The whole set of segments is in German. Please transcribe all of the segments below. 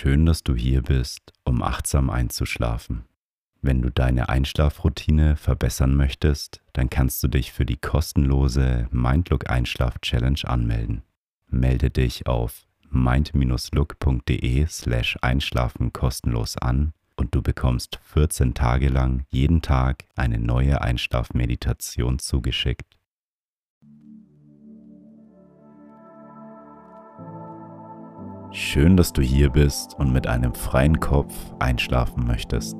Schön, dass du hier bist, um achtsam einzuschlafen. Wenn du deine Einschlafroutine verbessern möchtest, dann kannst du dich für die kostenlose Mindlook Einschlaf Challenge anmelden. Melde dich auf mind-look.de slash einschlafen kostenlos an und du bekommst 14 Tage lang jeden Tag eine neue Einschlafmeditation zugeschickt. Schön, dass du hier bist und mit einem freien Kopf einschlafen möchtest.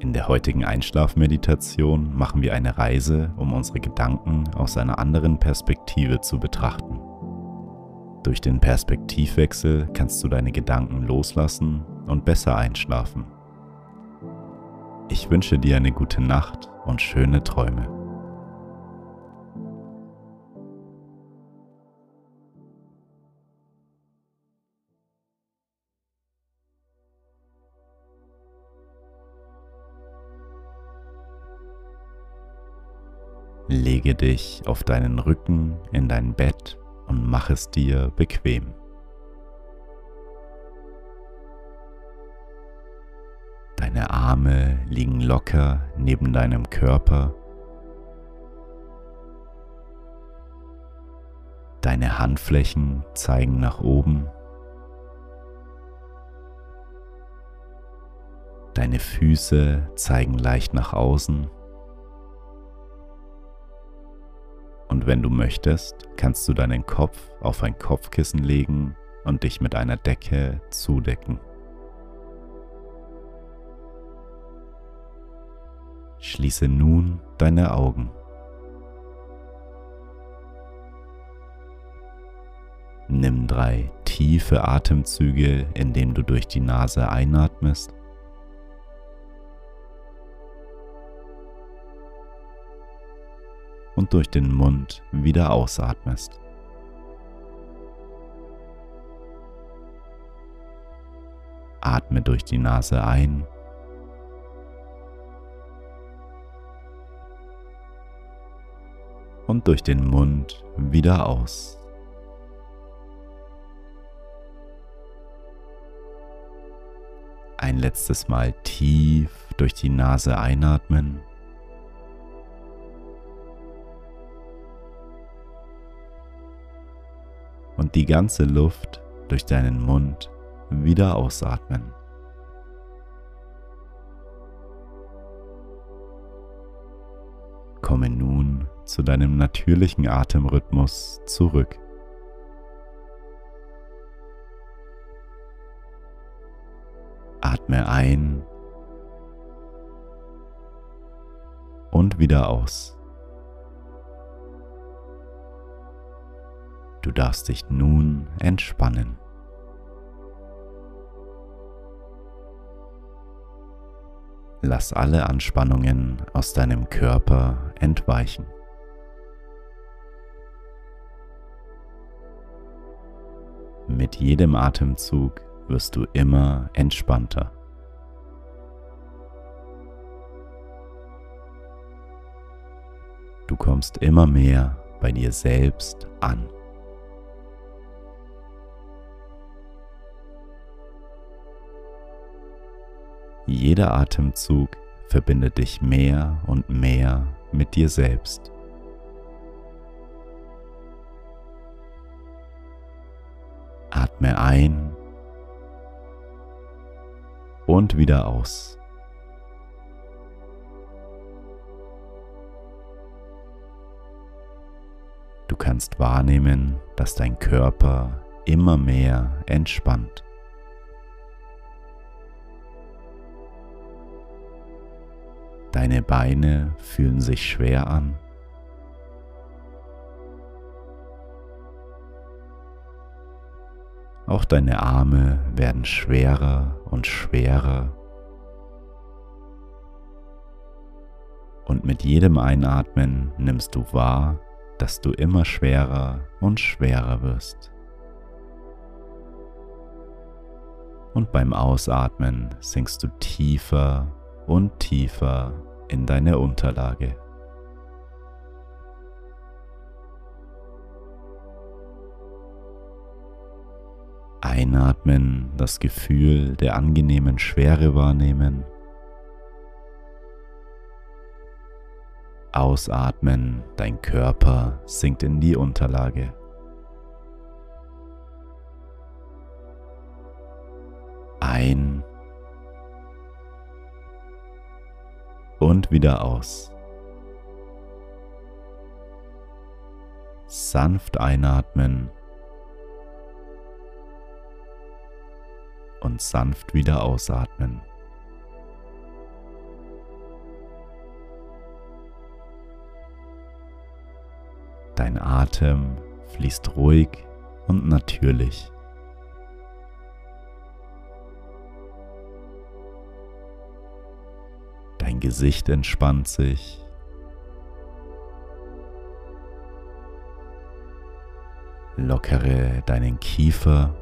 In der heutigen Einschlafmeditation machen wir eine Reise, um unsere Gedanken aus einer anderen Perspektive zu betrachten. Durch den Perspektivwechsel kannst du deine Gedanken loslassen und besser einschlafen. Ich wünsche dir eine gute Nacht und schöne Träume. Lege dich auf deinen Rücken in dein Bett und mach es dir bequem. Deine Arme liegen locker neben deinem Körper. Deine Handflächen zeigen nach oben. Deine Füße zeigen leicht nach außen. Wenn du möchtest, kannst du deinen Kopf auf ein Kopfkissen legen und dich mit einer Decke zudecken. Schließe nun deine Augen. Nimm drei tiefe Atemzüge, indem du durch die Nase einatmest und durch den Mund wieder ausatmest. Atme durch die Nase ein und durch den Mund wieder aus. Ein letztes Mal tief durch die Nase einatmen und die ganze Luft durch deinen Mund wieder ausatmen. Komme nun zu deinem natürlichen Atemrhythmus zurück. Atme ein und wieder aus. Du darfst dich nun entspannen. Lass alle Anspannungen aus deinem Körper entweichen. Mit jedem Atemzug wirst du immer entspannter. Du kommst immer mehr bei dir selbst an. Jeder Atemzug verbindet dich mehr und mehr mit dir selbst. Atme ein und wieder aus. Du kannst wahrnehmen, dass dein Körper immer mehr entspannt. Deine Beine fühlen sich schwer an. Auch deine Arme werden schwerer und schwerer. Und mit jedem Einatmen nimmst du wahr, dass du immer schwerer und schwerer wirst. Und beim Ausatmen sinkst du tiefer und tiefer in deine Unterlage. Einatmen, das Gefühl der angenehmen Schwere wahrnehmen. Ausatmen, dein Körper sinkt in die Unterlage. Ein wieder aus. Sanft einatmen und sanft wieder ausatmen. Dein Atem fließt ruhig und natürlich. Dein Gesicht entspannt sich. Lockere deinen Kiefer.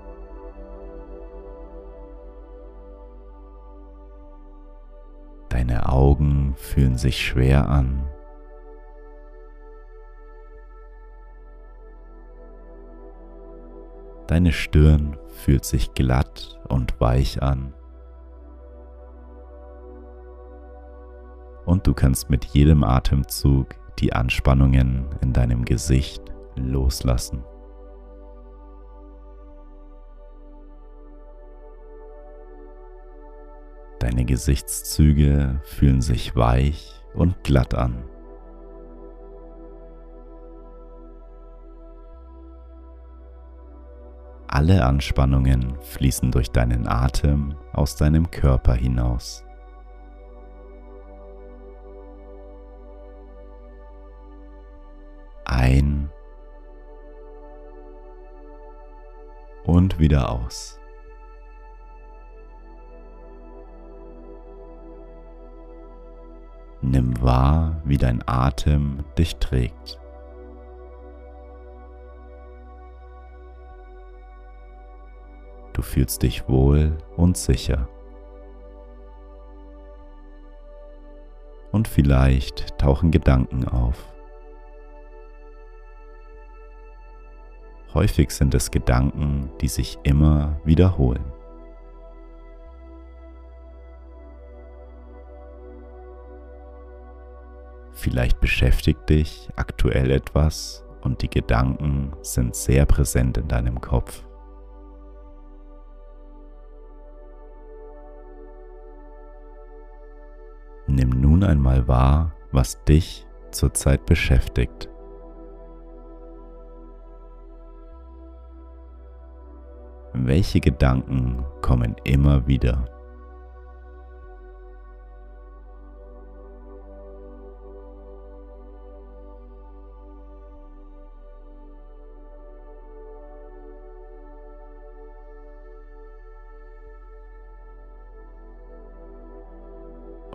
Deine Augen fühlen sich schwer an. Deine Stirn fühlt sich glatt und weich an. Und du kannst mit jedem Atemzug die Anspannungen in deinem Gesicht loslassen. Deine Gesichtszüge fühlen sich weich und glatt an. Alle Anspannungen fließen durch deinen Atem aus deinem Körper hinaus. Und wieder aus. Nimm wahr, wie dein Atem dich trägt. Du fühlst dich wohl und sicher. Und vielleicht tauchen Gedanken auf. Häufig sind es Gedanken, die sich immer wiederholen. Vielleicht beschäftigt dich aktuell etwas und die Gedanken sind sehr präsent in deinem Kopf. Nimm nun einmal wahr, was dich zurzeit beschäftigt. Welche Gedanken kommen immer wieder?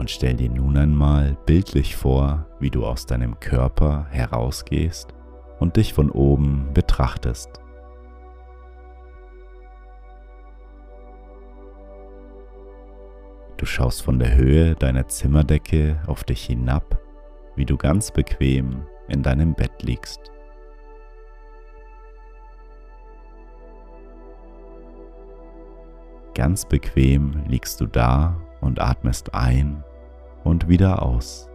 und stell dir nun einmal bildlich vor, wie du aus deinem Körper herausgehst und dich von oben betrachtest. Du schaust von der Höhe deiner Zimmerdecke auf dich hinab, wie du ganz bequem in deinem Bett liegst. Ganz bequem liegst du da und atmest ein und wieder aus.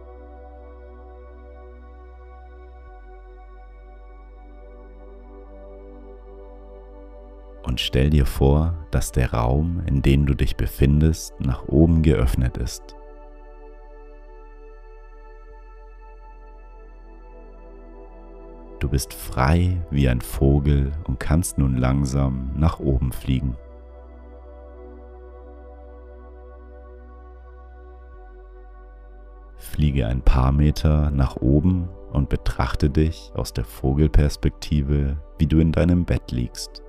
Und stell dir vor, dass der Raum, in dem du dich befindest, nach oben geöffnet ist. Du bist frei wie ein Vogel und kannst nun langsam nach oben fliegen. Fliege ein paar Meter nach oben und betrachte dich aus der Vogelperspektive, wie du in deinem Bett liegst.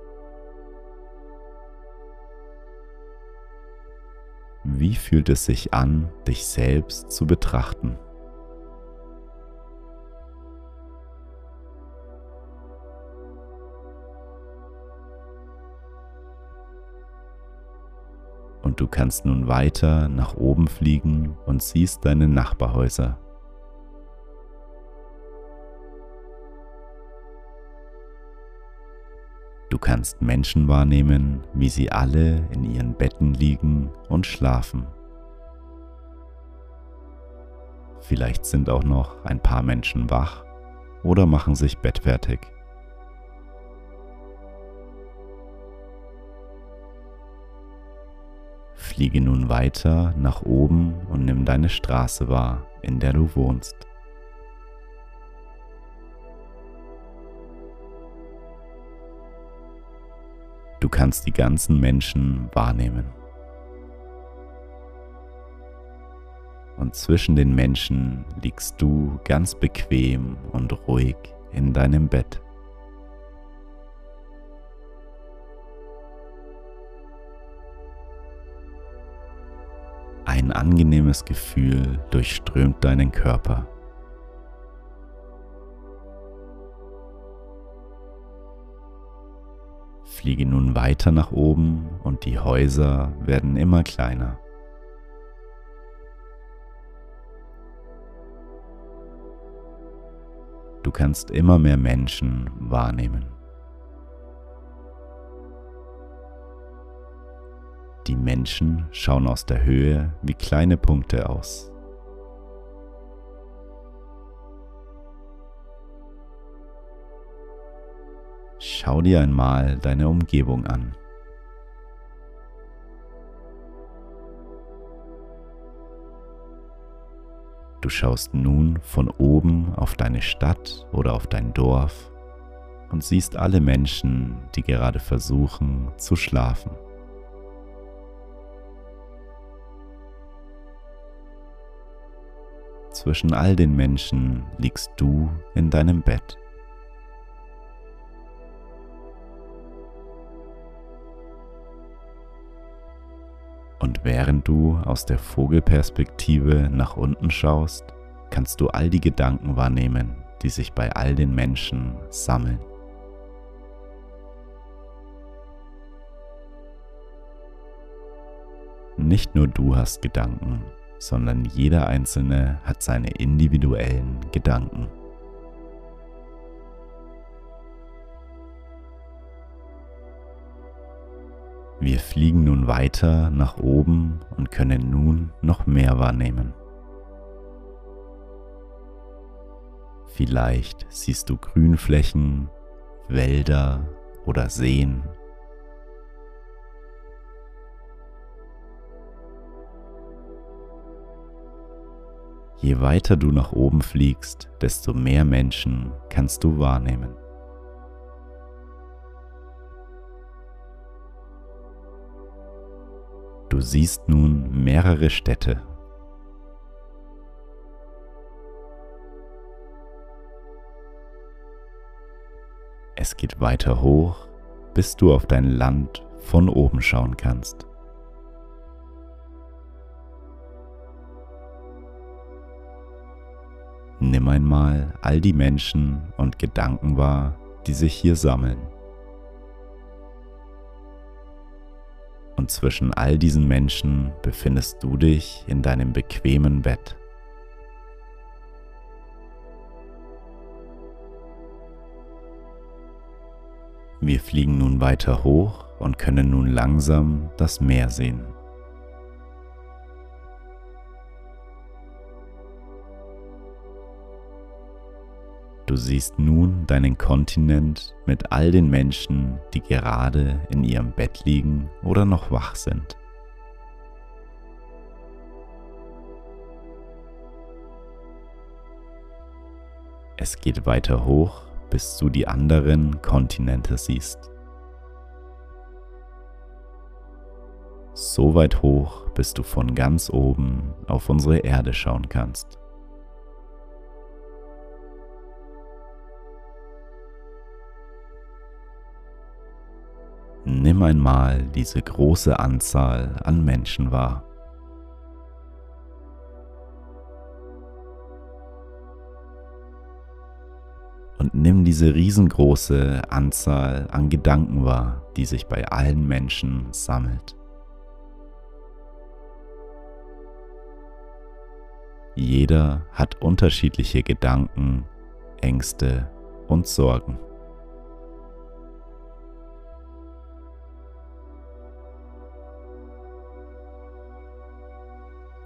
Wie fühlt es sich an, dich selbst zu betrachten? und du kannst nun weiter nach oben fliegen und siehst deine Nachbarhäuser. Du kannst Menschen wahrnehmen, wie sie alle in ihren Betten liegen und schlafen. Vielleicht sind auch noch ein paar Menschen wach oder machen sich bettfertig. Fliege nun weiter nach oben und nimm deine Straße wahr, in der du wohnst. Du kannst die ganzen Menschen wahrnehmen. Und zwischen den Menschen liegst du ganz bequem und ruhig in deinem Bett. Ein angenehmes Gefühl durchströmt deinen Körper. Fliege nun weiter nach oben und die Häuser werden immer kleiner. Du kannst immer mehr Menschen wahrnehmen. Die Menschen schauen aus der Höhe wie kleine Punkte aus. Schau dir einmal deine Umgebung an. Du schaust nun von oben auf deine Stadt oder auf dein Dorf und siehst alle Menschen, die gerade versuchen zu schlafen. Zwischen all den Menschen liegst du in deinem Bett. Und während du aus der Vogelperspektive nach unten schaust, kannst du all die Gedanken wahrnehmen, die sich bei all den Menschen sammeln. Nicht nur du hast Gedanken, sondern jeder Einzelne hat seine individuellen Gedanken. Wir fliegen nun weiter nach oben und können nun noch mehr wahrnehmen. Vielleicht siehst du Grünflächen, Wälder oder Seen Je weiter du nach oben fliegst, desto mehr Menschen kannst du wahrnehmen. Du siehst nun mehrere Städte. Es geht weiter hoch, bis du auf dein Land von oben schauen kannst. Nimm einmal all die Menschen und Gedanken wahr, die sich hier sammeln. Und zwischen all diesen Menschen befindest du dich in deinem bequemen Bett. Wir fliegen nun weiter hoch und können nun langsam das Meer sehen. Du siehst nun deinen Kontinent mit all den Menschen, die gerade in ihrem Bett liegen oder noch wach sind. Es geht weiter hoch, bis du die anderen Kontinente siehst. So weit hoch, bis du von ganz oben auf unsere Erde schauen kannst. Nimm einmal diese große Anzahl an Menschen wahr. Und nimm diese riesengroße Anzahl an Gedanken wahr, die sich bei allen Menschen sammelt. Jeder hat unterschiedliche Gedanken, Ängste und Sorgen.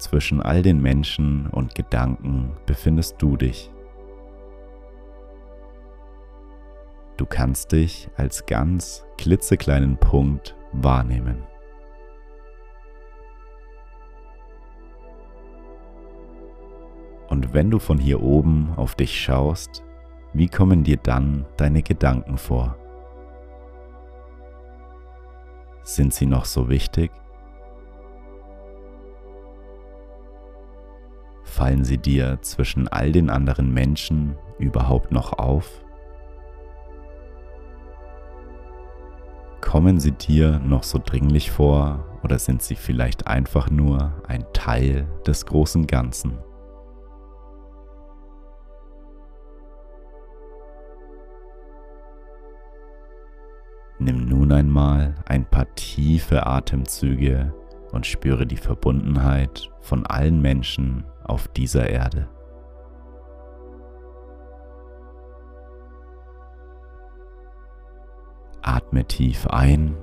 Zwischen all den Menschen und Gedanken befindest du dich. Du kannst dich als ganz klitzekleinen Punkt wahrnehmen. Und wenn du von hier oben auf dich schaust, wie kommen dir dann deine Gedanken vor? Sind sie noch so wichtig? Fallen sie dir zwischen all den anderen Menschen überhaupt noch auf? Kommen sie dir noch so dringlich vor oder sind sie vielleicht einfach nur ein Teil des großen Ganzen? Nimm nun einmal ein paar tiefe Atemzüge und spüre die Verbundenheit von allen Menschen auf dieser Erde. Atme tief ein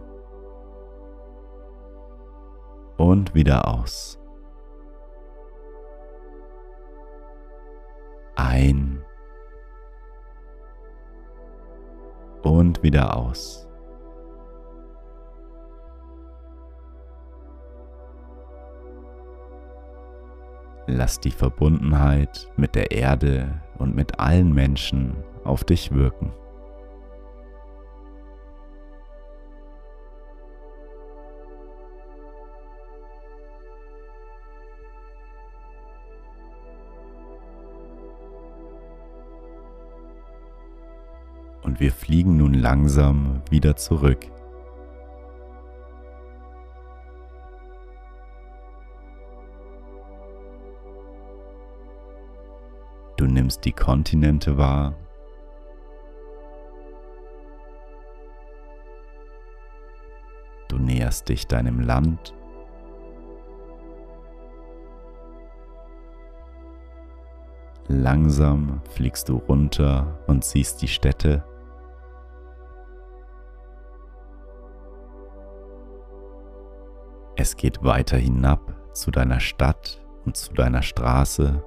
und wieder aus. Ein und wieder aus. Lass die Verbundenheit mit der Erde und mit allen Menschen auf dich wirken. Und wir fliegen nun langsam wieder zurück nimmst die Kontinente wahr. Du näherst dich deinem Land. Langsam fliegst du runter und siehst die Städte. Es geht weiter hinab zu deiner Stadt und zu deiner Straße.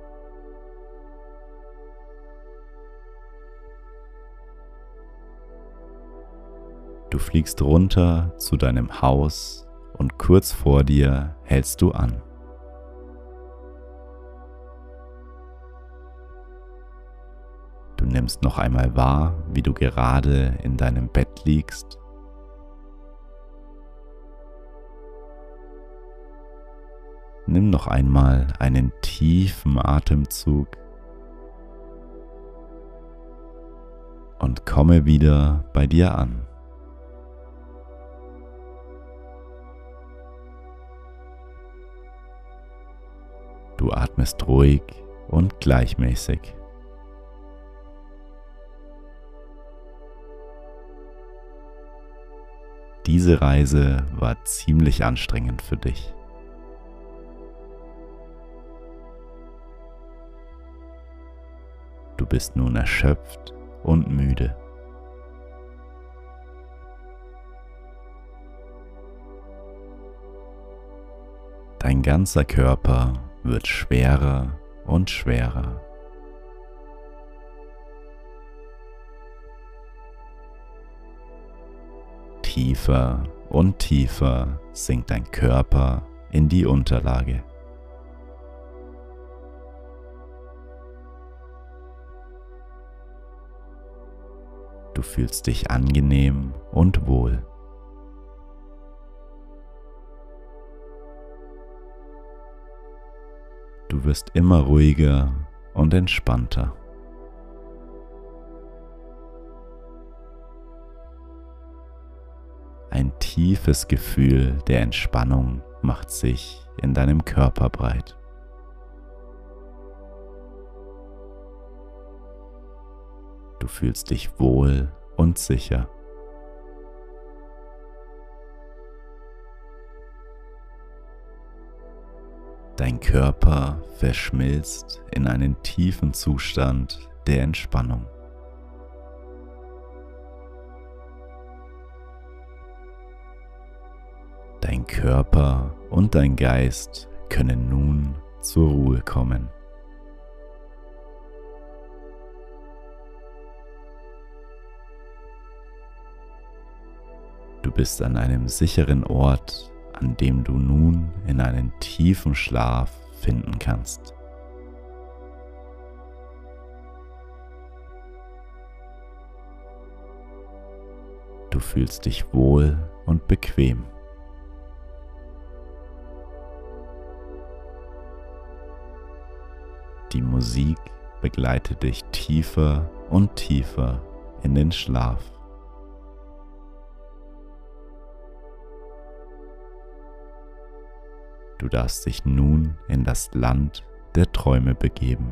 Du fliegst runter zu deinem Haus und kurz vor dir hältst du an. Du nimmst noch einmal wahr, wie du gerade in deinem Bett liegst. Nimm noch einmal einen tiefen Atemzug und komme wieder bei dir an. Du atmest ruhig und gleichmäßig. Diese Reise war ziemlich anstrengend für dich. Du bist nun erschöpft und müde. Dein ganzer Körper wird schwerer und schwerer. Tiefer und tiefer sinkt dein Körper in die Unterlage. Du fühlst dich angenehm und wohl. Du wirst immer ruhiger und entspannter. Ein tiefes Gefühl der Entspannung macht sich in deinem Körper breit. Du fühlst dich wohl und sicher. Dein Körper verschmilzt in einen tiefen Zustand der Entspannung. Dein Körper und dein Geist können nun zur Ruhe kommen. Du bist an einem sicheren Ort, an dem du nun in einen tiefen Schlaf finden kannst. Du fühlst dich wohl und bequem. Die Musik begleitet dich tiefer und tiefer in den Schlaf. Du darfst dich nun in das Land der Träume begeben.